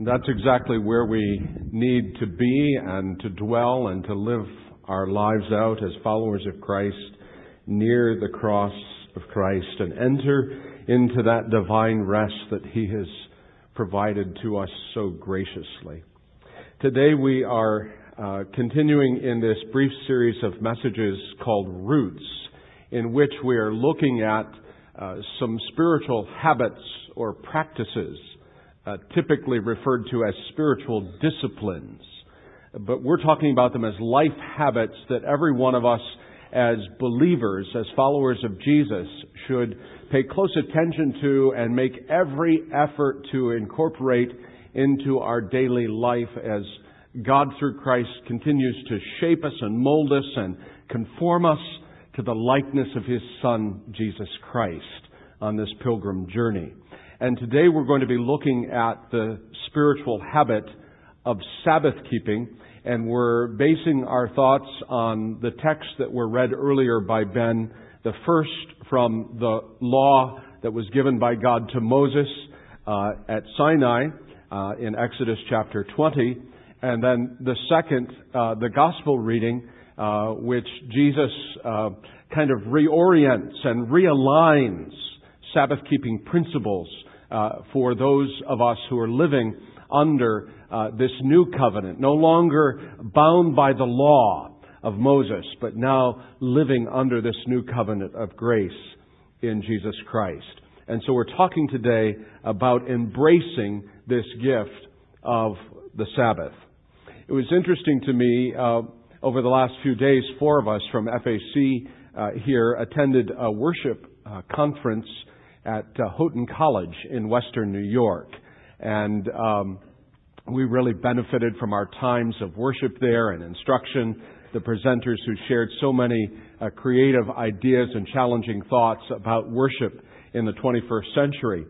That's exactly where we need to be and to dwell and to live our lives out as followers of Christ near the cross of Christ and enter into that divine rest that He has provided to us so graciously. Today we are uh, continuing in this brief series of messages called Roots, in which we are looking at uh, some spiritual habits or practices uh, typically referred to as spiritual disciplines. But we're talking about them as life habits that every one of us as believers, as followers of Jesus, should pay close attention to and make every effort to incorporate into our daily life as God through Christ continues to shape us and mold us and conform us to the likeness of His Son, Jesus Christ, on this pilgrim journey. And today we're going to be looking at the spiritual habit of Sabbath keeping, and we're basing our thoughts on the text that were read earlier by Ben, the first from the law that was given by God to Moses uh, at Sinai uh, in Exodus chapter 20, and then the second, uh, the gospel reading, uh, which Jesus uh, kind of reorients and realigns Sabbath keeping principles uh, for those of us who are living under uh, this new covenant, no longer bound by the law of Moses, but now living under this new covenant of grace in Jesus Christ. And so we're talking today about embracing this gift of the Sabbath. It was interesting to me uh, over the last few days, four of us from FAC uh, here attended a worship uh, conference at uh, Houghton College in Western New York. And um, we really benefited from our times of worship there and instruction. The presenters who shared so many uh, creative ideas and challenging thoughts about worship in the 21st century.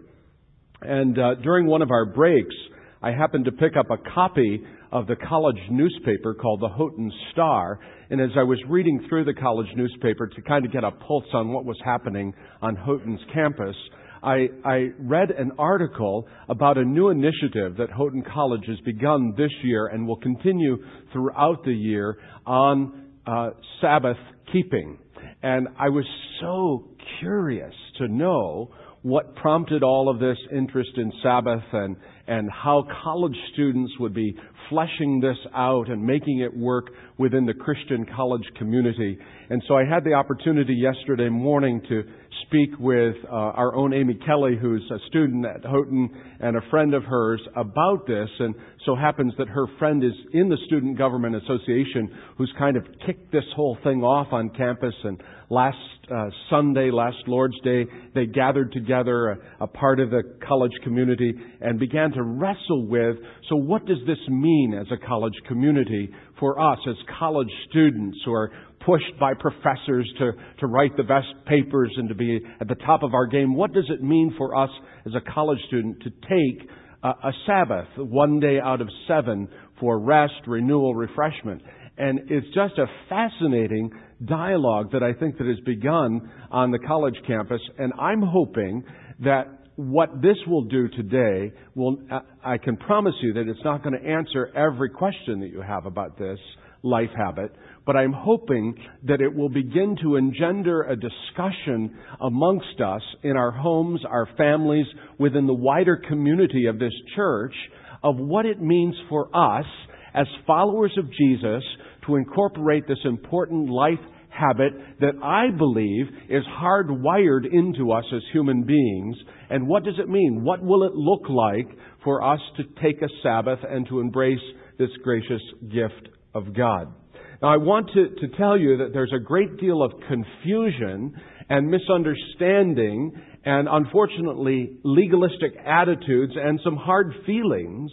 And uh, during one of our breaks, I happened to pick up a copy of the college newspaper called the Houghton Star. And as I was reading through the college newspaper to kind of get a pulse on what was happening on Houghton's campus, I, I read an article about a new initiative that Houghton College has begun this year and will continue throughout the year on uh, Sabbath keeping. And I was so curious to know what prompted all of this interest in Sabbath and, and how college students would be fleshing this out and making it work within the Christian college community. And so I had the opportunity yesterday morning to speak with uh, our own Amy Kelly, who's a student at Houghton and a friend of hers about this. And so happens that her friend is in the Student Government Association, who's kind of kicked this whole thing off on campus. And last uh, Sunday, last Lord's Day, they gathered together, a, a part of the college community, and began to wrestle with so, what does this mean as a college community for us as college students who are pushed by professors to, to write the best papers and to be at the top of our game? What does it mean for us as a college student to take a, a Sabbath, one day out of seven, for rest, renewal, refreshment? And it's just a fascinating dialogue that I think that has begun on the college campus. And I'm hoping that what this will do today will, I can promise you that it's not going to answer every question that you have about this life habit, but I'm hoping that it will begin to engender a discussion amongst us in our homes, our families, within the wider community of this church of what it means for us as followers of Jesus to incorporate this important life habit that I believe is hardwired into us as human beings. And what does it mean? What will it look like for us to take a Sabbath and to embrace this gracious gift of God? Now I want to, to tell you that there's a great deal of confusion and misunderstanding and unfortunately legalistic attitudes and some hard feelings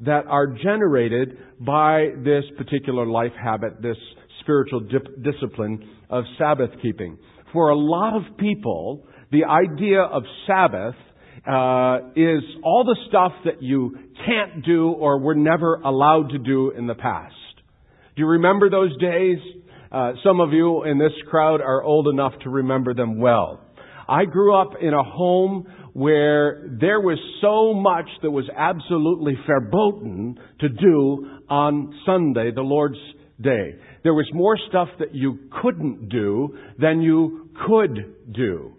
that are generated by this particular life habit, this spiritual dip- discipline of Sabbath keeping. For a lot of people, the idea of Sabbath uh, is all the stuff that you can't do or were never allowed to do in the past. Do you remember those days? Uh, some of you in this crowd are old enough to remember them well. I grew up in a home where there was so much that was absolutely verboten to do on Sunday, the Lord's Day. There was more stuff that you couldn't do than you could do.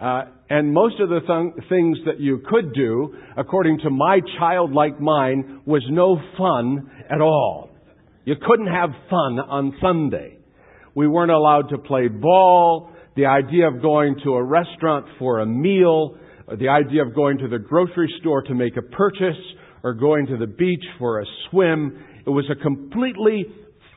Uh, and most of the th- things that you could do, according to my childlike mind, was no fun at all. You couldn't have fun on Sunday. We weren't allowed to play ball. The idea of going to a restaurant for a meal, the idea of going to the grocery store to make a purchase, or going to the beach for a swim, it was a completely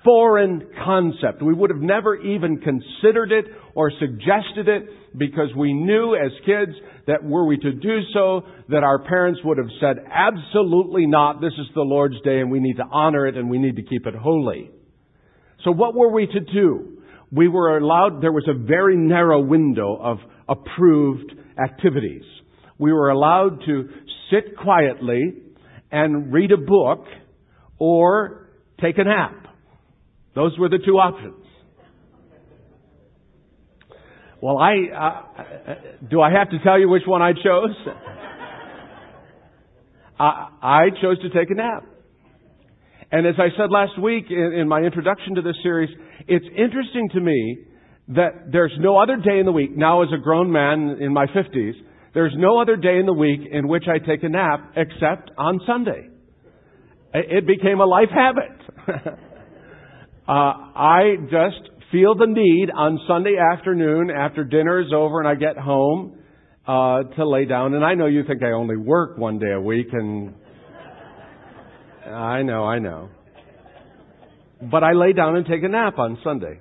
foreign concept. We would have never even considered it or suggested it because we knew as kids that were we to do so, that our parents would have said, absolutely not, this is the Lord's day and we need to honor it and we need to keep it holy. So what were we to do? We were allowed, there was a very narrow window of approved activities. We were allowed to sit quietly and read a book or take a nap. Those were the two options. Well, I uh, do I have to tell you which one I chose? I, I chose to take a nap. And as I said last week in, in my introduction to this series, it's interesting to me that there's no other day in the week, now as a grown man in my 50s, there's no other day in the week in which I take a nap except on Sunday. It became a life habit. Uh, I just feel the need on Sunday afternoon after dinner is over and I get home uh, to lay down. And I know you think I only work one day a week, and I know, I know. But I lay down and take a nap on Sunday.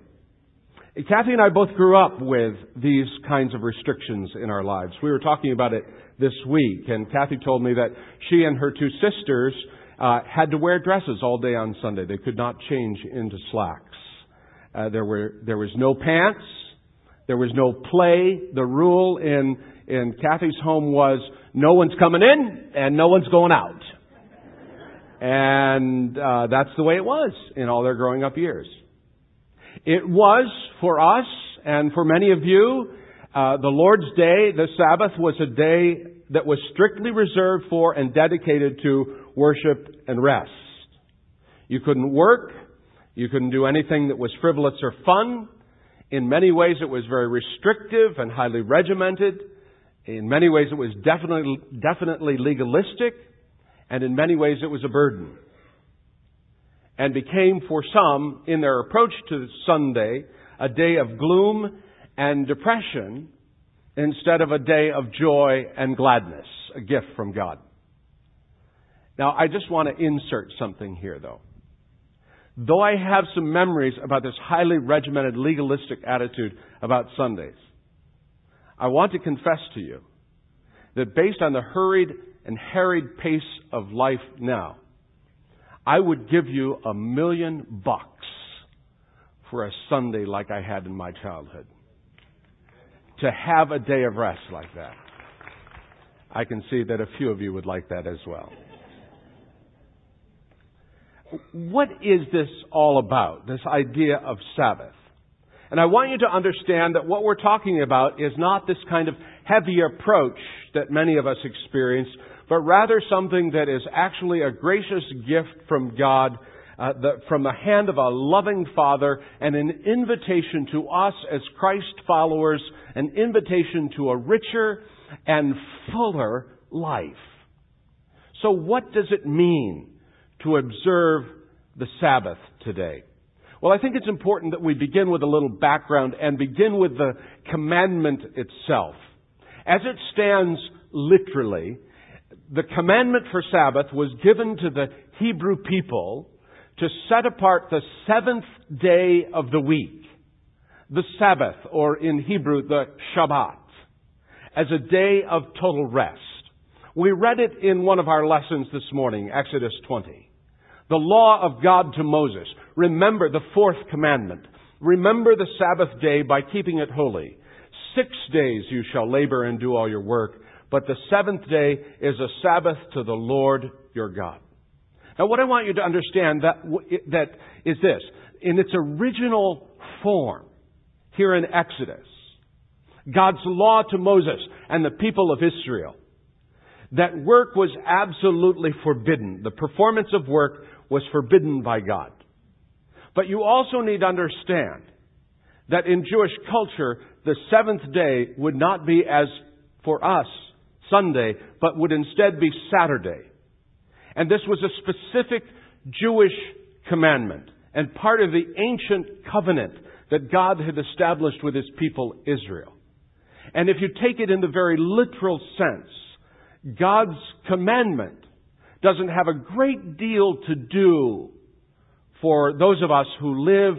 Kathy and I both grew up with these kinds of restrictions in our lives. We were talking about it this week, and Kathy told me that she and her two sisters uh, had to wear dresses all day on Sunday. They could not change into slacks. Uh, there were there was no pants. There was no play. The rule in in Kathy's home was no one's coming in and no one's going out. And uh, that's the way it was in all their growing up years. It was for us and for many of you, uh, the Lord's Day, the Sabbath, was a day that was strictly reserved for and dedicated to worship, and rest. You couldn't work. You couldn't do anything that was frivolous or fun. In many ways, it was very restrictive and highly regimented. In many ways, it was definitely, definitely legalistic. And in many ways, it was a burden. And became for some, in their approach to Sunday, a day of gloom and depression instead of a day of joy and gladness, a gift from God. Now, I just want to insert something here, though. Though I have some memories about this highly regimented, legalistic attitude about Sundays, I want to confess to you that based on the hurried and harried pace of life now, I would give you a million bucks for a Sunday like I had in my childhood. To have a day of rest like that. I can see that a few of you would like that as well what is this all about, this idea of Sabbath? And I want you to understand that what we're talking about is not this kind of heavy approach that many of us experience, but rather something that is actually a gracious gift from God, uh, the, from the hand of a loving Father, and an invitation to us as Christ followers, an invitation to a richer and fuller life. So what does it mean to observe the Sabbath today? Well, I think it's important that we begin with a little background and begin with the commandment itself. As it stands literally, the commandment for Sabbath was given to the Hebrew people to set apart the seventh day of the week, the Sabbath, or in Hebrew, the Shabbat, as a day of total rest. We read it in one of our lessons this morning, Exodus 20. The law of God to Moses. Remember the fourth commandment. Remember the Sabbath day by keeping it holy. Six days you shall labor and do all your work, but the seventh day is a Sabbath to the Lord your God. Now what I want you to understand that, that is this. In its original form, here in Exodus, God's law to Moses and the people of Israel that work was absolutely forbidden. The performance of work was forbidden by God. But you also need to understand that in Jewish culture, the seventh day would not be as for us Sunday, but would instead be Saturday. And this was a specific Jewish commandment and part of the ancient covenant that God had established with his people Israel. And if you take it in the very literal sense, God's commandment doesn't have a great deal to do for those of us who live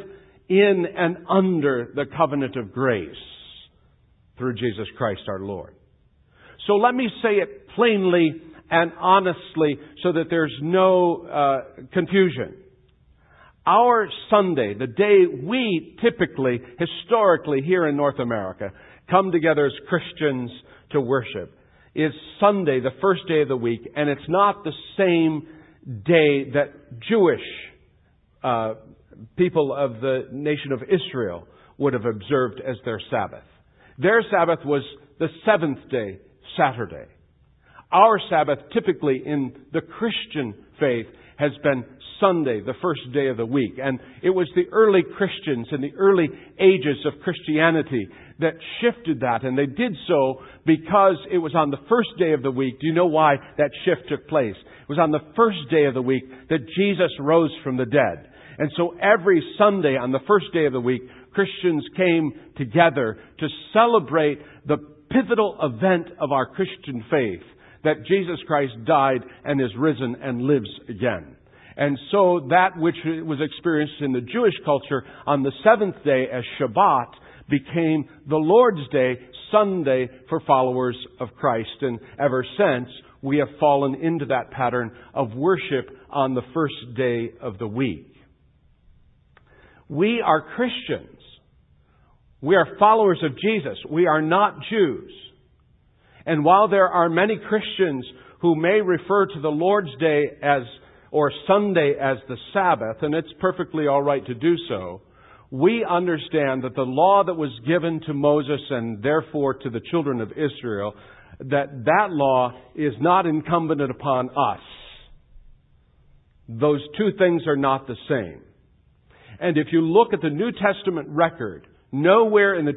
in and under the covenant of grace through Jesus Christ our Lord. So let me say it plainly and honestly so that there's no uh, confusion. Our Sunday, the day we typically, historically here in North America, come together as Christians to worship, is Sunday, the first day of the week, and it's not the same day that Jewish uh, people of the nation of Israel would have observed as their Sabbath. Their Sabbath was the seventh day, Saturday. Our Sabbath, typically in the Christian faith, has been Sunday, the first day of the week. And it was the early Christians in the early ages of Christianity that shifted that. And they did so because it was on the first day of the week. Do you know why that shift took place? It was on the first day of the week that Jesus rose from the dead. And so every Sunday on the first day of the week, Christians came together to celebrate the pivotal event of our Christian faith that Jesus Christ died and is risen and lives again. And so that which was experienced in the Jewish culture on the seventh day as Shabbat became the Lord's Day, Sunday for followers of Christ. And ever since, we have fallen into that pattern of worship on the first day of the week. We are Christians. We are followers of Jesus. We are not Jews. And while there are many Christians who may refer to the Lord's Day as, or Sunday as the Sabbath, and it's perfectly alright to do so, we understand that the law that was given to Moses and therefore to the children of Israel, that that law is not incumbent upon us. Those two things are not the same. And if you look at the New Testament record, nowhere in the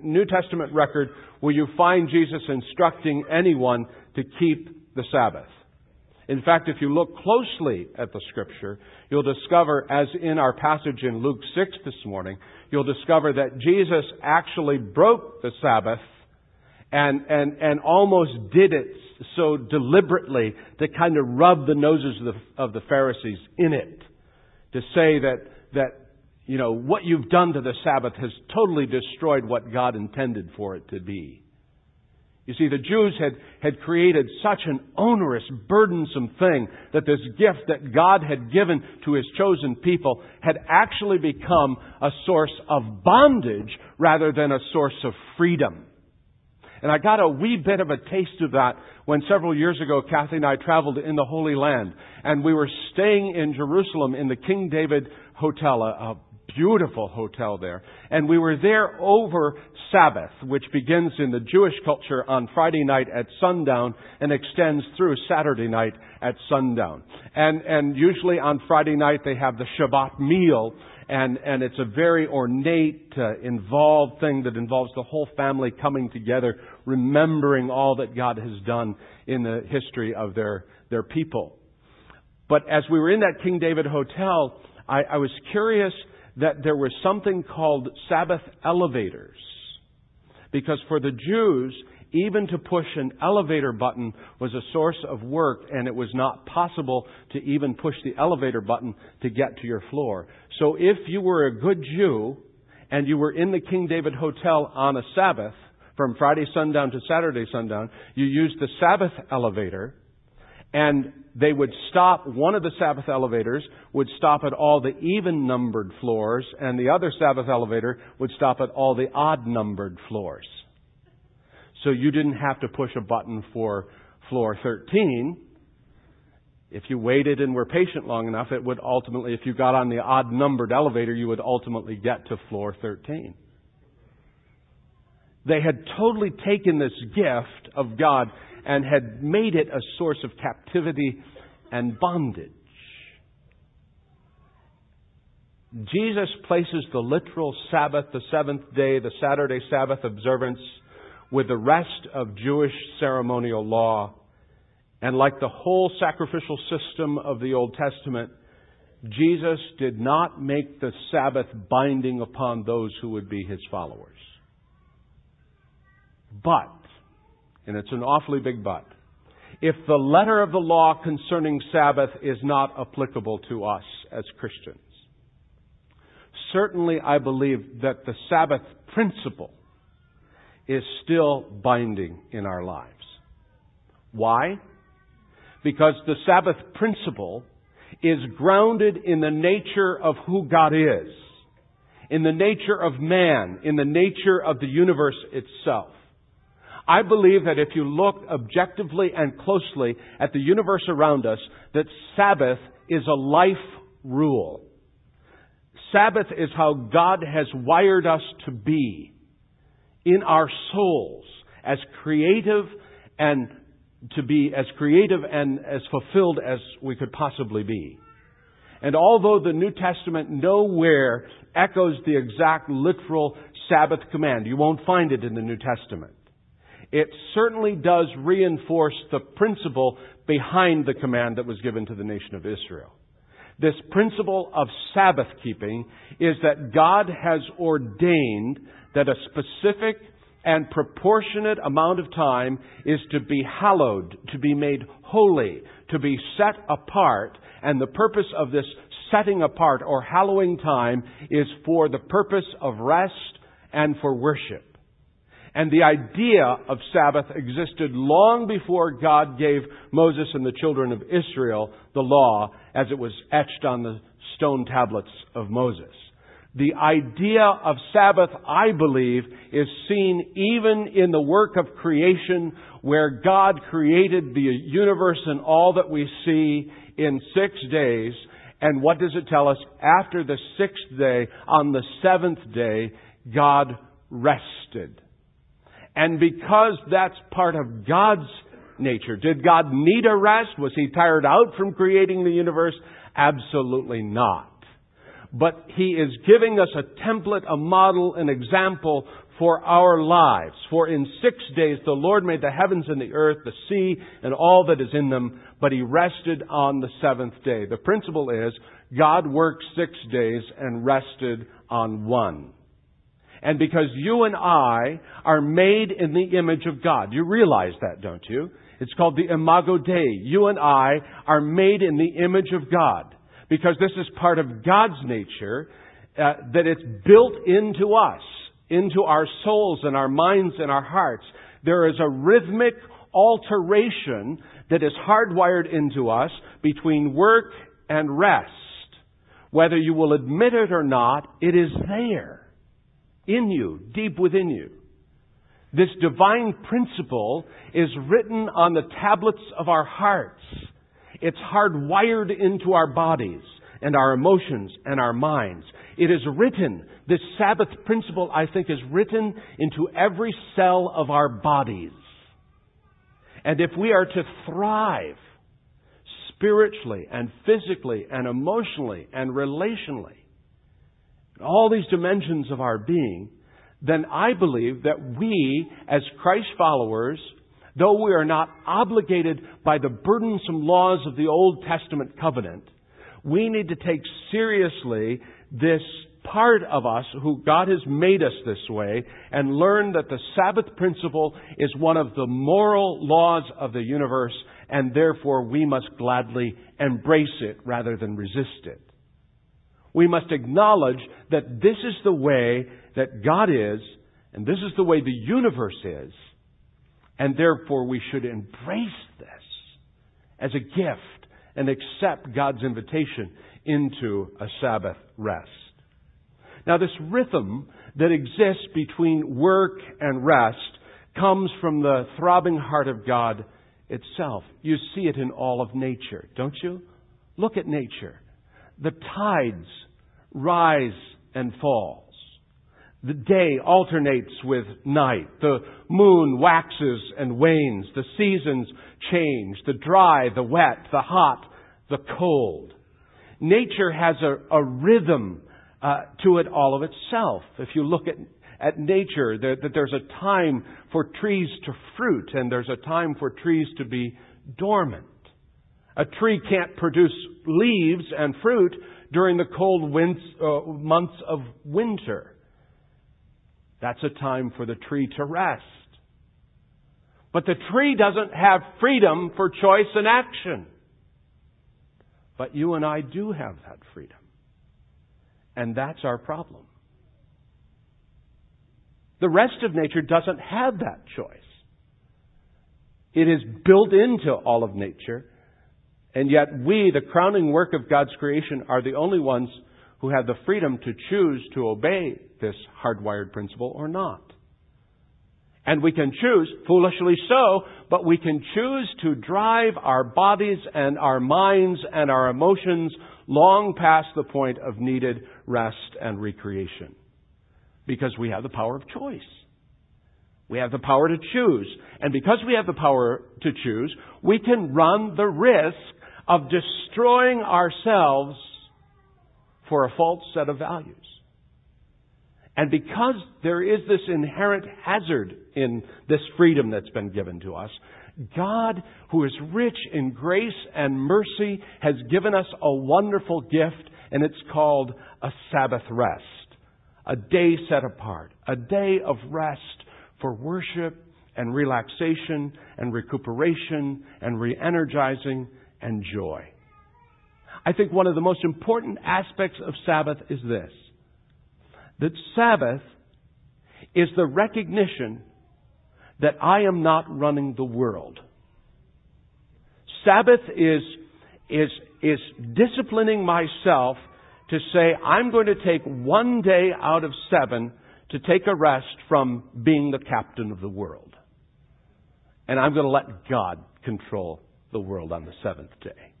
New Testament record will you find Jesus instructing anyone to keep the Sabbath. In fact, if you look closely at the scripture, you'll discover, as in our passage in Luke 6 this morning, you'll discover that Jesus actually broke the Sabbath and, and, and almost did it so deliberately to kind of rub the noses of the, of the Pharisees in it. To say that, that, you know, what you've done to the Sabbath has totally destroyed what God intended for it to be. You see, the Jews had, had created such an onerous, burdensome thing that this gift that God had given to His chosen people had actually become a source of bondage rather than a source of freedom. And I got a wee bit of a taste of that when several years ago Kathy and I traveled in the Holy Land and we were staying in Jerusalem in the King David Hotel, a, a beautiful hotel there. And we were there over Sabbath, which begins in the Jewish culture on Friday night at sundown and extends through Saturday night at sundown. And, and usually on Friday night they have the Shabbat meal and, and it's a very ornate, uh, involved thing that involves the whole family coming together, remembering all that God has done in the history of their, their people. But as we were in that King David Hotel, I, I was curious that there was something called Sabbath elevators. Because for the Jews, even to push an elevator button was a source of work, and it was not possible to even push the elevator button to get to your floor. So if you were a good Jew and you were in the King David Hotel on a Sabbath, from Friday sundown to Saturday sundown, you used the Sabbath elevator, and they would stop, one of the Sabbath elevators would stop at all the even numbered floors, and the other Sabbath elevator would stop at all the odd numbered floors. So you didn't have to push a button for floor 13. If you waited and were patient long enough, it would ultimately, if you got on the odd numbered elevator, you would ultimately get to floor 13. They had totally taken this gift of God and had made it a source of captivity and bondage. Jesus places the literal Sabbath, the seventh day, the Saturday Sabbath observance with the rest of Jewish ceremonial law. And like the whole sacrificial system of the Old Testament, Jesus did not make the Sabbath binding upon those who would be his followers. But, and it's an awfully big but, if the letter of the law concerning Sabbath is not applicable to us as Christians, certainly I believe that the Sabbath principle is still binding in our lives. Why? Because the Sabbath principle is grounded in the nature of who God is, in the nature of man, in the nature of the universe itself. I believe that if you look objectively and closely at the universe around us, that Sabbath is a life rule. Sabbath is how God has wired us to be in our souls as creative and to be as creative and as fulfilled as we could possibly be. And although the New Testament nowhere echoes the exact literal Sabbath command, you won't find it in the New Testament. It certainly does reinforce the principle behind the command that was given to the nation of Israel this principle of Sabbath keeping is that God has ordained that a specific and proportionate amount of time is to be hallowed, to be made holy, to be set apart, and the purpose of this setting apart or hallowing time is for the purpose of rest and for worship. And the idea of Sabbath existed long before God gave Moses and the children of Israel the law as it was etched on the stone tablets of Moses. The idea of Sabbath, I believe, is seen even in the work of creation where God created the universe and all that we see in six days. And what does it tell us? After the sixth day, on the seventh day, God rested. And because that's part of God's nature, did God need a rest? Was He tired out from creating the universe? Absolutely not. But He is giving us a template, a model, an example for our lives. For in six days the Lord made the heavens and the earth, the sea, and all that is in them, but He rested on the seventh day. The principle is God worked six days and rested on one. And because you and I are made in the image of God. You realize that, don't you? It's called the Imago Dei. You and I are made in the image of God. Because this is part of God's nature, uh, that it's built into us, into our souls and our minds and our hearts. There is a rhythmic alteration that is hardwired into us between work and rest. Whether you will admit it or not, it is there in you, deep within you. This divine principle is written on the tablets of our hearts. It's hardwired into our bodies and our emotions and our minds. It is written, this Sabbath principle, I think, is written into every cell of our bodies. And if we are to thrive spiritually and physically and emotionally and relationally, all these dimensions of our being, then I believe that we, as Christ followers, though we are not obligated by the burdensome laws of the Old Testament covenant, we need to take seriously this part of us who God has made us this way and learn that the Sabbath principle is one of the moral laws of the universe and therefore we must gladly embrace it rather than resist it. We must acknowledge that this is the way that God is, and this is the way the universe is, and therefore we should embrace this as a gift and accept God's invitation into a Sabbath rest. Now, this rhythm that exists between work and rest comes from the throbbing heart of God itself. You see it in all of nature, don't you? Look at nature. The tides rise and falls. The day alternates with night. The moon waxes and wanes. The seasons change. The dry, the wet, the hot, the cold. Nature has a, a rhythm uh, to it all of itself. If you look at, at nature, that there's a time for trees to fruit and there's a time for trees to be dormant. A tree can't produce leaves and fruit during the cold uh, months of winter. That's a time for the tree to rest. But the tree doesn't have freedom for choice and action. But you and I do have that freedom. And that's our problem. The rest of nature doesn't have that choice. It is built into all of nature, and yet we, the crowning work of God's creation, are the only ones who have the freedom to choose to obey this hardwired principle or not. And we can choose, foolishly so, but we can choose to drive our bodies and our minds and our emotions long past the point of needed rest and recreation. Because we have the power of choice. We have the power to choose. And because we have the power to choose, we can run the risk of destroying ourselves for a false set of values. And because there is this inherent hazard in this freedom that's been given to us, God, who is rich in grace and mercy, has given us a wonderful gift, and it's called a Sabbath rest. A day set apart. A day of rest for worship and relaxation and recuperation and re-energizing and joy. I think one of the most important aspects of Sabbath is this that Sabbath is the recognition that I am not running the world. Sabbath is, is, is disciplining myself to say, I'm going to take one day out of seven to take a rest from being the captain of the world. And I'm going to let God control the world on the seventh day.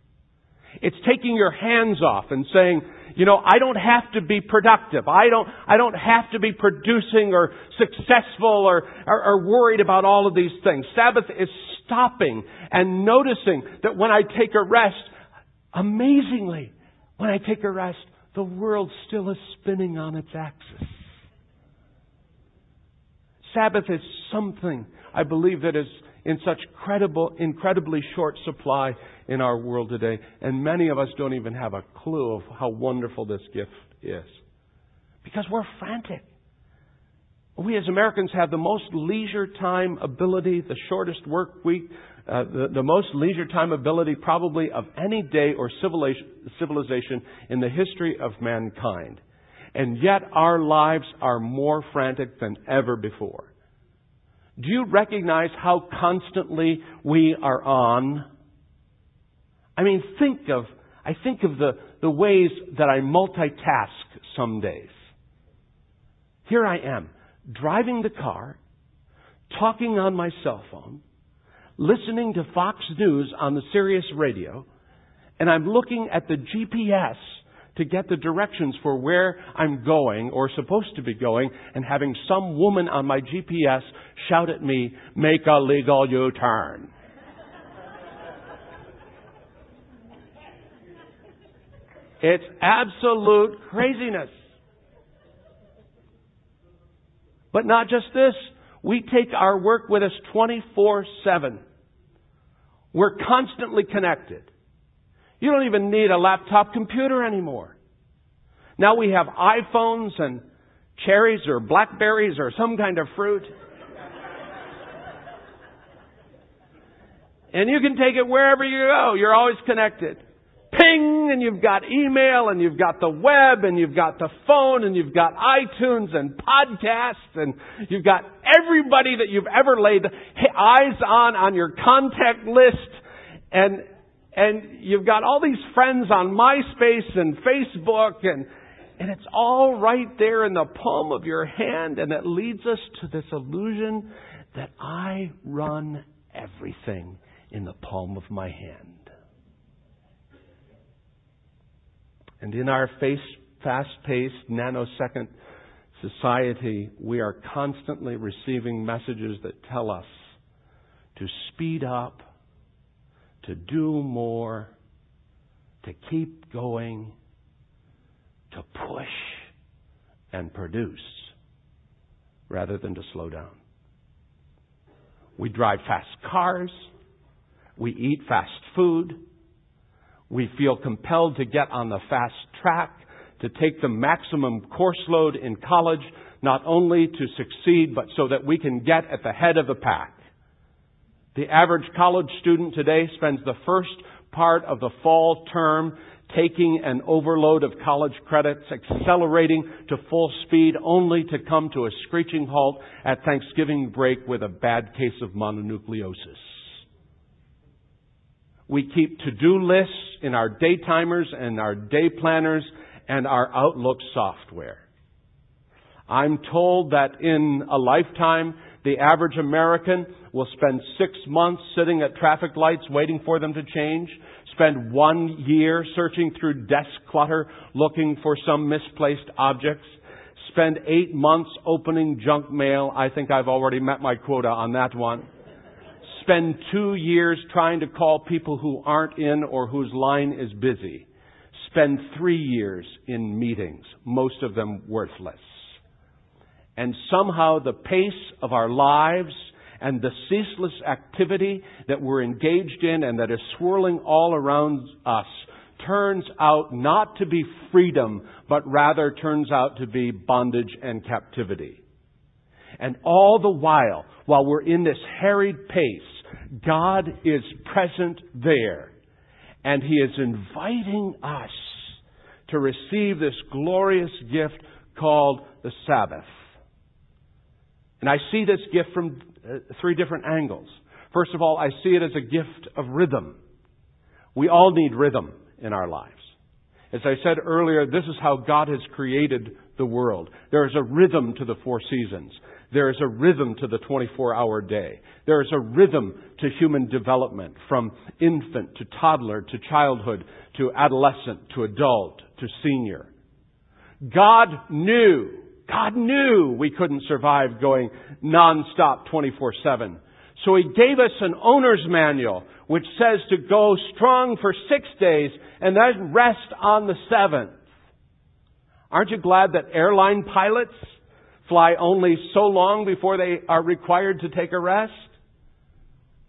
It's taking your hands off and saying, you know, I don't have to be productive. I don't, I don't have to be producing or successful or, or, or worried about all of these things. Sabbath is stopping and noticing that when I take a rest, amazingly, when I take a rest, the world still is spinning on its axis. Sabbath is something I believe that is in such credible, incredibly short supply in our world today. And many of us don't even have a clue of how wonderful this gift is. Because we're frantic. We as Americans have the most leisure time ability, the shortest work week, uh, the, the most leisure time ability probably of any day or civilization in the history of mankind. And yet our lives are more frantic than ever before. Do you recognize how constantly we are on? I mean, think of, I think of the, the ways that I multitask some days. Here I am, driving the car, talking on my cell phone, listening to Fox News on the Sirius radio, and I'm looking at the GPS to get the directions for where I'm going or supposed to be going and having some woman on my GPS shout at me, make a legal U-turn. It's absolute craziness. But not just this. We take our work with us 24-7. We're constantly connected. You don't even need a laptop computer anymore. Now we have iPhones and cherries or blackberries or some kind of fruit. and you can take it wherever you go. You're always connected. Ping, and you've got email, and you've got the web, and you've got the phone, and you've got iTunes and podcasts, and you've got everybody that you've ever laid eyes on on your contact list, and and you've got all these friends on MySpace and Facebook and and it's all right there in the palm of your hand and it leads us to this illusion that I run everything in the palm of my hand. And in our fast-paced, nanosecond society, we are constantly receiving messages that tell us to speed up, to do more, to keep going, to push and produce rather than to slow down. We drive fast cars. We eat fast food. We feel compelled to get on the fast track, to take the maximum course load in college, not only to succeed, but so that we can get at the head of the pack. The average college student today spends the first part of the fall term taking an overload of college credits, accelerating to full speed only to come to a screeching halt at Thanksgiving break with a bad case of mononucleosis. We keep to-do lists in our day timers and our day planners and our Outlook software. I'm told that in a lifetime, the average American will spend six months sitting at traffic lights waiting for them to change, spend one year searching through desk clutter looking for some misplaced objects, spend eight months opening junk mail. I think I've already met my quota on that one. Spend two years trying to call people who aren't in or whose line is busy. Spend three years in meetings, most of them worthless. And somehow the pace of our lives and the ceaseless activity that we're engaged in and that is swirling all around us turns out not to be freedom, but rather turns out to be bondage and captivity. And all the while, while we're in this harried pace, God is present there. And He is inviting us to receive this glorious gift called the Sabbath. And I see this gift from uh, three different angles. First of all, I see it as a gift of rhythm. We all need rhythm in our lives. As I said earlier, this is how God has created the world. There is a rhythm to the four seasons. There is a rhythm to the 24 hour day. There is a rhythm to human development from infant to toddler to childhood to adolescent to adult to senior. God knew God knew we couldn't survive going nonstop 24-7. So He gave us an owner's manual which says to go strong for six days and then rest on the seventh. Aren't you glad that airline pilots fly only so long before they are required to take a rest?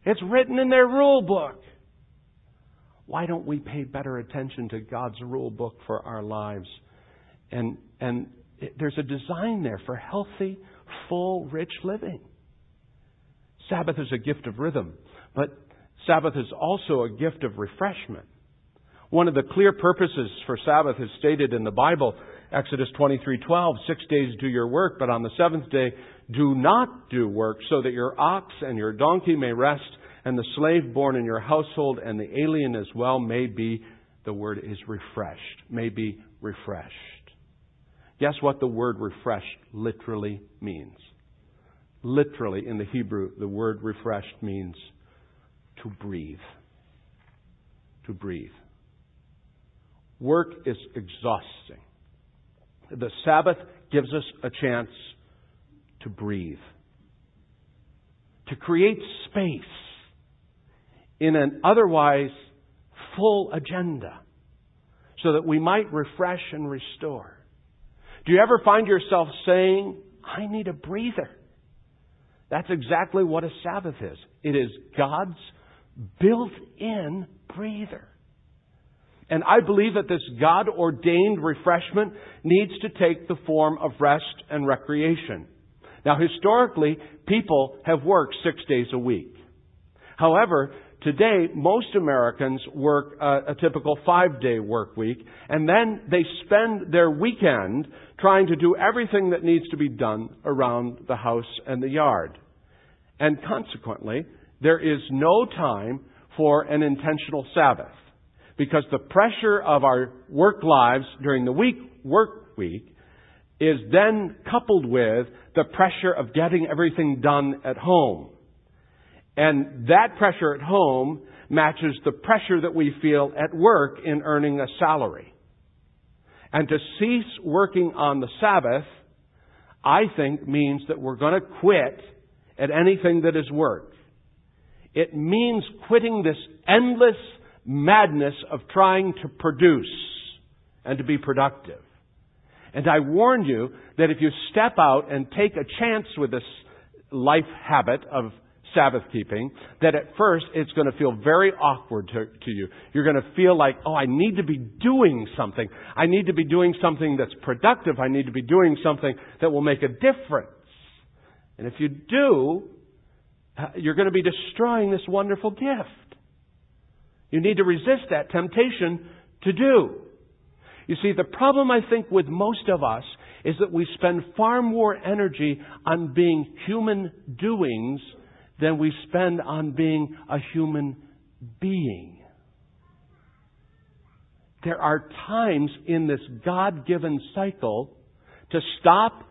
It's written in their rule book. Why don't we pay better attention to God's rule book for our lives and, and there's a design there for healthy, full, rich living. Sabbath is a gift of rhythm, but Sabbath is also a gift of refreshment. One of the clear purposes for Sabbath is stated in the Bible, Exodus 23:12, 6 days do your work, but on the seventh day do not do work, so that your ox and your donkey may rest, and the slave born in your household and the alien as well may be the word is refreshed, may be refreshed. Guess what the word refreshed literally means? Literally, in the Hebrew, the word refreshed means to breathe. To breathe. Work is exhausting. The Sabbath gives us a chance to breathe, to create space in an otherwise full agenda so that we might refresh and restore. Do you ever find yourself saying, I need a breather? That's exactly what a Sabbath is. It is God's built in breather. And I believe that this God ordained refreshment needs to take the form of rest and recreation. Now, historically, people have worked six days a week. However, Today, most Americans work a, a typical five day work week, and then they spend their weekend trying to do everything that needs to be done around the house and the yard. And consequently, there is no time for an intentional Sabbath. Because the pressure of our work lives during the week, work week, is then coupled with the pressure of getting everything done at home. And that pressure at home matches the pressure that we feel at work in earning a salary. And to cease working on the Sabbath, I think means that we're going to quit at anything that is work. It means quitting this endless madness of trying to produce and to be productive. And I warn you that if you step out and take a chance with this life habit of Sabbath keeping, that at first it's going to feel very awkward to, to, you. You're going to feel like, oh, I need to be doing something. I need to be doing something that's productive. I need to be doing something that will make a difference. And if you do, uh, you're going to be destroying this wonderful gift. You need to resist that temptation to do. You see, the problem I think with most of us is that we spend far more energy on being human doings than we spend on being a human being. There are times in this God given cycle to stop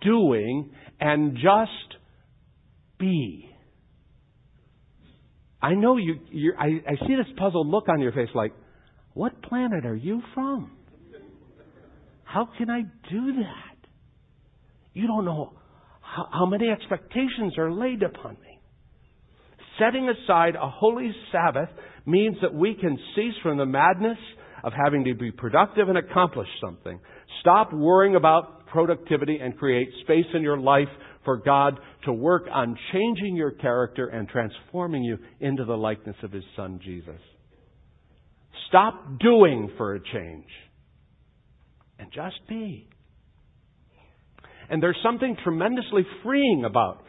doing and just be. I know you, I, I see this puzzled look on your face like, what planet are you from? How can I do that? You don't know how, how many expectations are laid upon me. Setting aside a holy Sabbath means that we can cease from the madness of having to be productive and accomplish something. Stop worrying about productivity and create space in your life for God to work on changing your character and transforming you into the likeness of His Son, Jesus. Stop doing for a change and just be. And there's something tremendously freeing about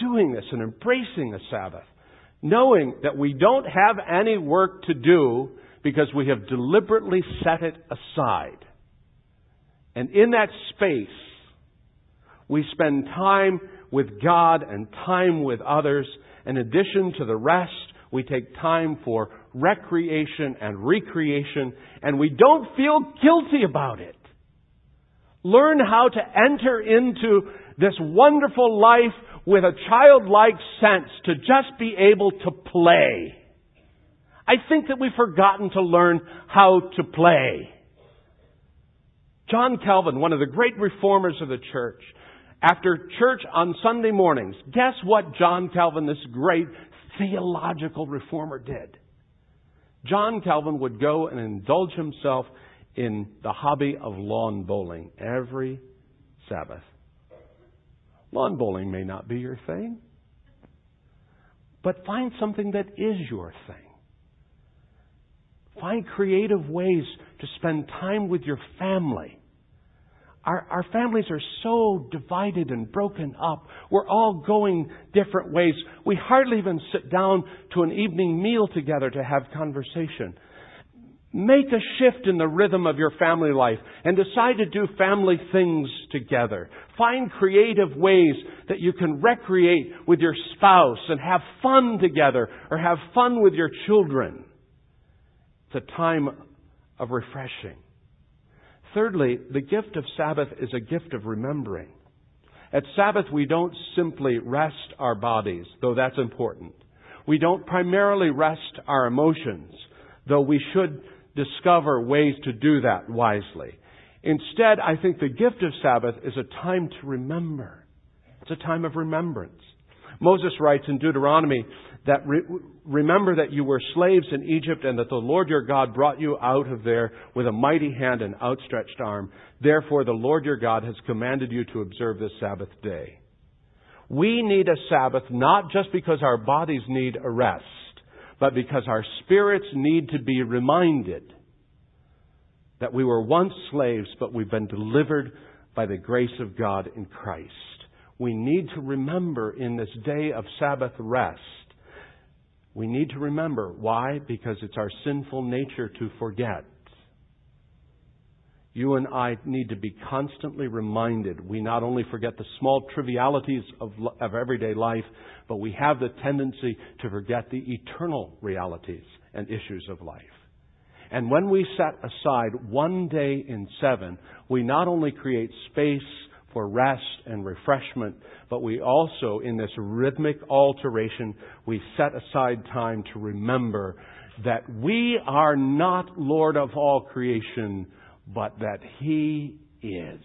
doing this and embracing the Sabbath, knowing that we don't have any work to do because we have deliberately set it aside. And in that space, we spend time with God and time with others. In addition to the rest, we take time for recreation and recreation, and we don't feel guilty about it. Learn how to enter into this wonderful life with a childlike sense to just be able to play. I think that we've forgotten to learn how to play. John Calvin, one of the great reformers of the church, after church on Sunday mornings, guess what John Calvin, this great theological reformer did. John Calvin would go and indulge himself in the hobby of lawn bowling every Sabbath. Lawn bowling may not be your thing, but find something that is your thing. Find creative ways to spend time with your family our, our families are so divided and broken up. We're all going different ways. We hardly even sit down to an evening meal together to have conversation. Make a shift in the rhythm of your family life and decide to do family things together. Find creative ways that you can recreate with your spouse and have fun together or have fun with your children. It's a time of refreshing. Thirdly, the gift of Sabbath is a gift of remembering. At Sabbath, we don't simply rest our bodies, though that's important. We don't primarily rest our emotions, though we should discover ways to do that wisely. Instead, I think the gift of Sabbath is a time to remember. It's a time of remembrance. Moses writes in Deuteronomy that re- remember that you were slaves in Egypt and that the Lord your God brought you out of there with a mighty hand and outstretched arm. Therefore, the Lord your God has commanded you to observe this Sabbath day. We need a Sabbath not just because our bodies need a rest, but because our spirits need to be reminded that we were once slaves, but we've been delivered by the grace of God in Christ. We need to remember in this day of Sabbath rest we need to remember. Why? Because it's our sinful nature to forget. You and I need to be constantly reminded. We not only forget the small trivialities of, of everyday life, but we have the tendency to forget the eternal realities and issues of life. And when we set aside one day in seven, we not only create space for rest and refreshment, but we also, in this rhythmic alteration, we set aside time to remember that we are not Lord of all creation, but that He is.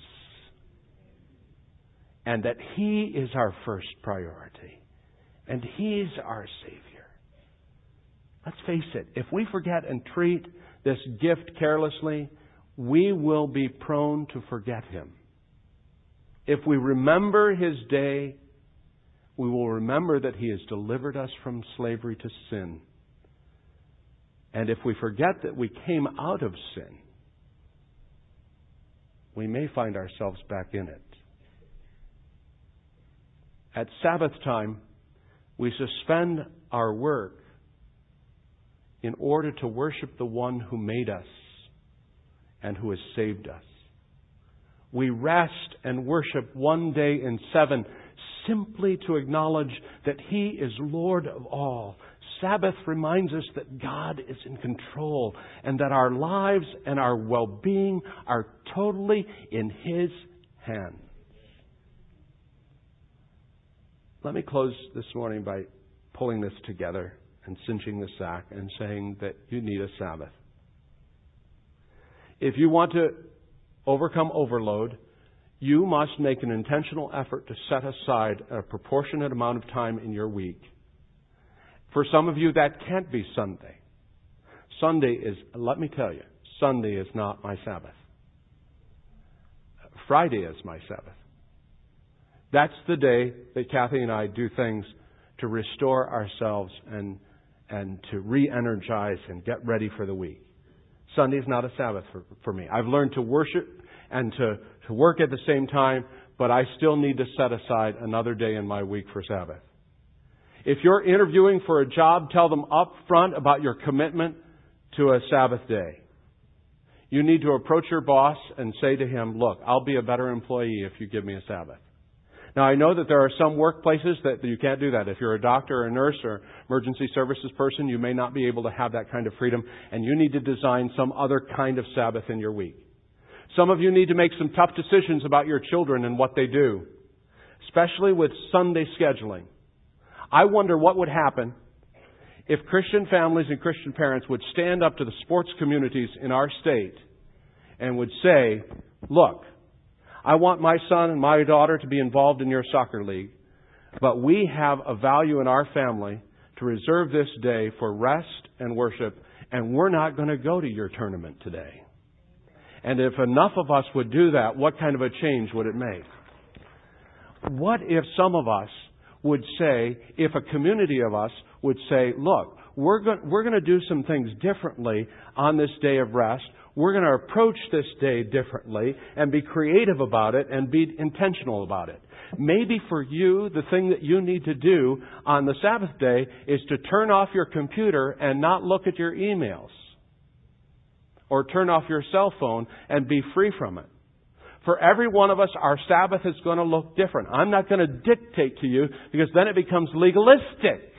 and that He is our first priority, and He's our Savior. Let's face it, if we forget and treat this gift carelessly, we will be prone to forget Him. If we remember His day, we will remember that He has delivered us from slavery to sin. And if we forget that we came out of sin, we may find ourselves back in it. At Sabbath time, we suspend our work in order to worship the one who made us and who has saved us. We rest and worship one day in seven simply to acknowledge that He is Lord of all. Sabbath reminds us that God is in control and that our lives and our well being are totally in His hands. Let me close this morning by pulling this together and cinching the sack and saying that you need a Sabbath. If you want to overcome overload, you must make an intentional effort to set aside a proportionate amount of time in your week. For some of you, that can't be Sunday. Sunday is, let me tell you, Sunday is not my Sabbath. Friday is my Sabbath. That's the day that Kathy and I do things to restore ourselves and and to re-energize and get ready for the week. Sunday is not a Sabbath for, for me. I've learned to worship and to, to work at the same time, but I still need to set aside another day in my week for Sabbath. If you're interviewing for a job, tell them up front about your commitment to a Sabbath day. You need to approach your boss and say to him, look, I'll be a better employee if you give me a Sabbath. Now, I know that there are some workplaces that you can't do that. If you're a doctor or a nurse or emergency services person, you may not be able to have that kind of freedom, and you need to design some other kind of Sabbath in your week. Some of you need to make some tough decisions about your children and what they do, especially with Sunday scheduling. I wonder what would happen if Christian families and Christian parents would stand up to the sports communities in our state and would say, look, I want my son and my daughter to be involved in your soccer league, but we have a value in our family to reserve this day for rest and worship, and we're not going to go to your tournament today. And if enough of us would do that, what kind of a change would it make? What if some of us would say, if a community of us would say, look, we're going, we're going to do some things differently on this day of rest we're going to approach this day differently and be creative about it and be intentional about it. Maybe for you, the thing that you need to do on the Sabbath day is to turn off your computer and not look at your emails. Or turn off your cell phone and be free from it. For every one of us, our Sabbath is going to look different. I'm not going to dictate to you because then it becomes legalistic.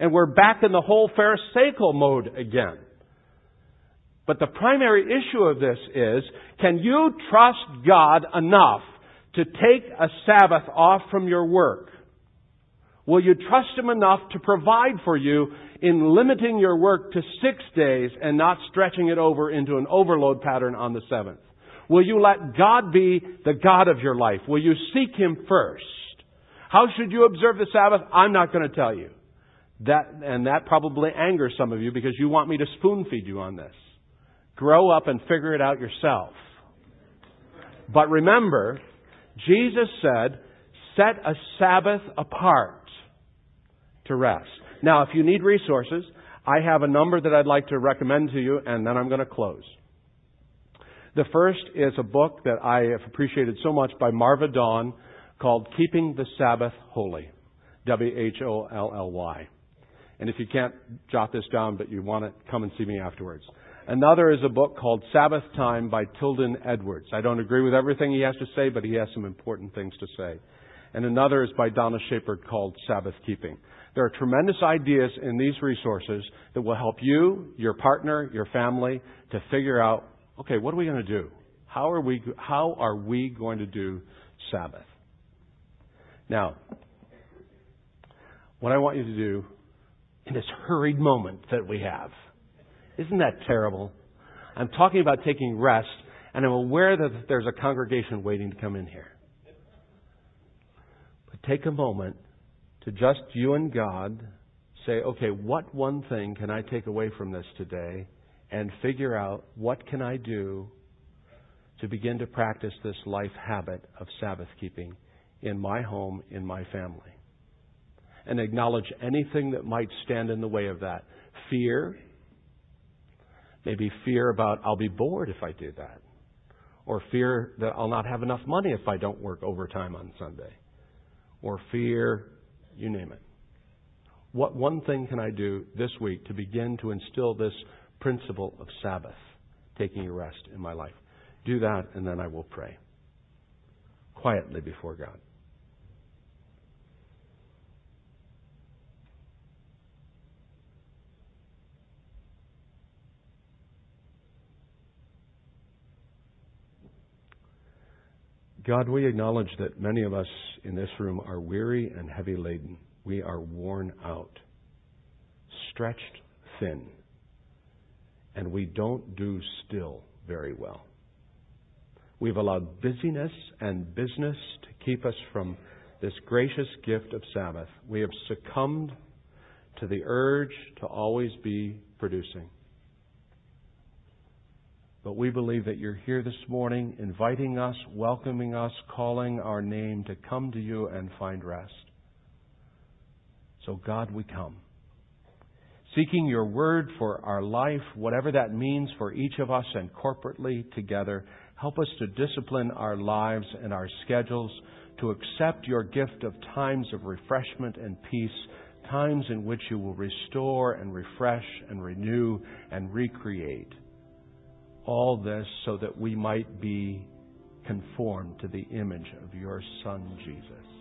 And we're back in the whole Pharisaical mode again. But the primary issue of this is, can you trust God enough to take a Sabbath off from your work? Will you trust Him enough to provide for you in limiting your work to six days and not stretching it over into an overload pattern on the seventh? Will you let God be the God of your life? Will you seek Him first? How should you observe the Sabbath? I'm not going to tell you. That, and that probably angers some of you because you want me to spoon feed you on this. Grow up and figure it out yourself. But remember, Jesus said, set a Sabbath apart to rest. Now, if you need resources, I have a number that I'd like to recommend to you, and then I'm going to close. The first is a book that I have appreciated so much by Marva Dawn called Keeping the Sabbath Wholly. W H O L L Y. And if you can't jot this down, but you want to come and see me afterwards. Another is a book called Sabbath Time by Tilden Edwards. I don't agree with everything he has to say, but he has some important things to say. And another is by Donna Schaper called Sabbath Keeping. There are tremendous ideas in these resources that will help you, your partner, your family to figure out, okay, what are we going to do? How are we, how are we going to do Sabbath? Now, what I want you to do in this hurried moment that we have isn't that terrible? I'm talking about taking rest, and I'm aware that there's a congregation waiting to come in here. But take a moment to just you and God say, okay, what one thing can I take away from this today and figure out what can I do to begin to practice this life habit of Sabbath keeping in my home, in my family. And acknowledge anything that might stand in the way of that. Fear, maybe fear about I'll be bored if I do that. Or fear that I'll not have enough money if I don't work overtime on Sunday. Or fear, you name it. What one thing can I do this week to begin to instill this principle of Sabbath, taking a rest in my life? Do that, and then I will pray quietly before God. God, we acknowledge that many of us in this room are weary and heavy laden. We are worn out, stretched thin, and we don't do still very well. We've allowed busyness and business to keep us from this gracious gift of Sabbath. We have succumbed to the urge to always be producing. But we believe that you're here this morning, inviting us, welcoming us, calling our name to come to you and find rest. So, God, we come. Seeking your word for our life, whatever that means for each of us and corporately together, help us to discipline our lives and our schedules to accept your gift of times of refreshment and peace, times in which you will restore and refresh and renew and recreate all this so that we might be conformed to the image of your Son, Jesus.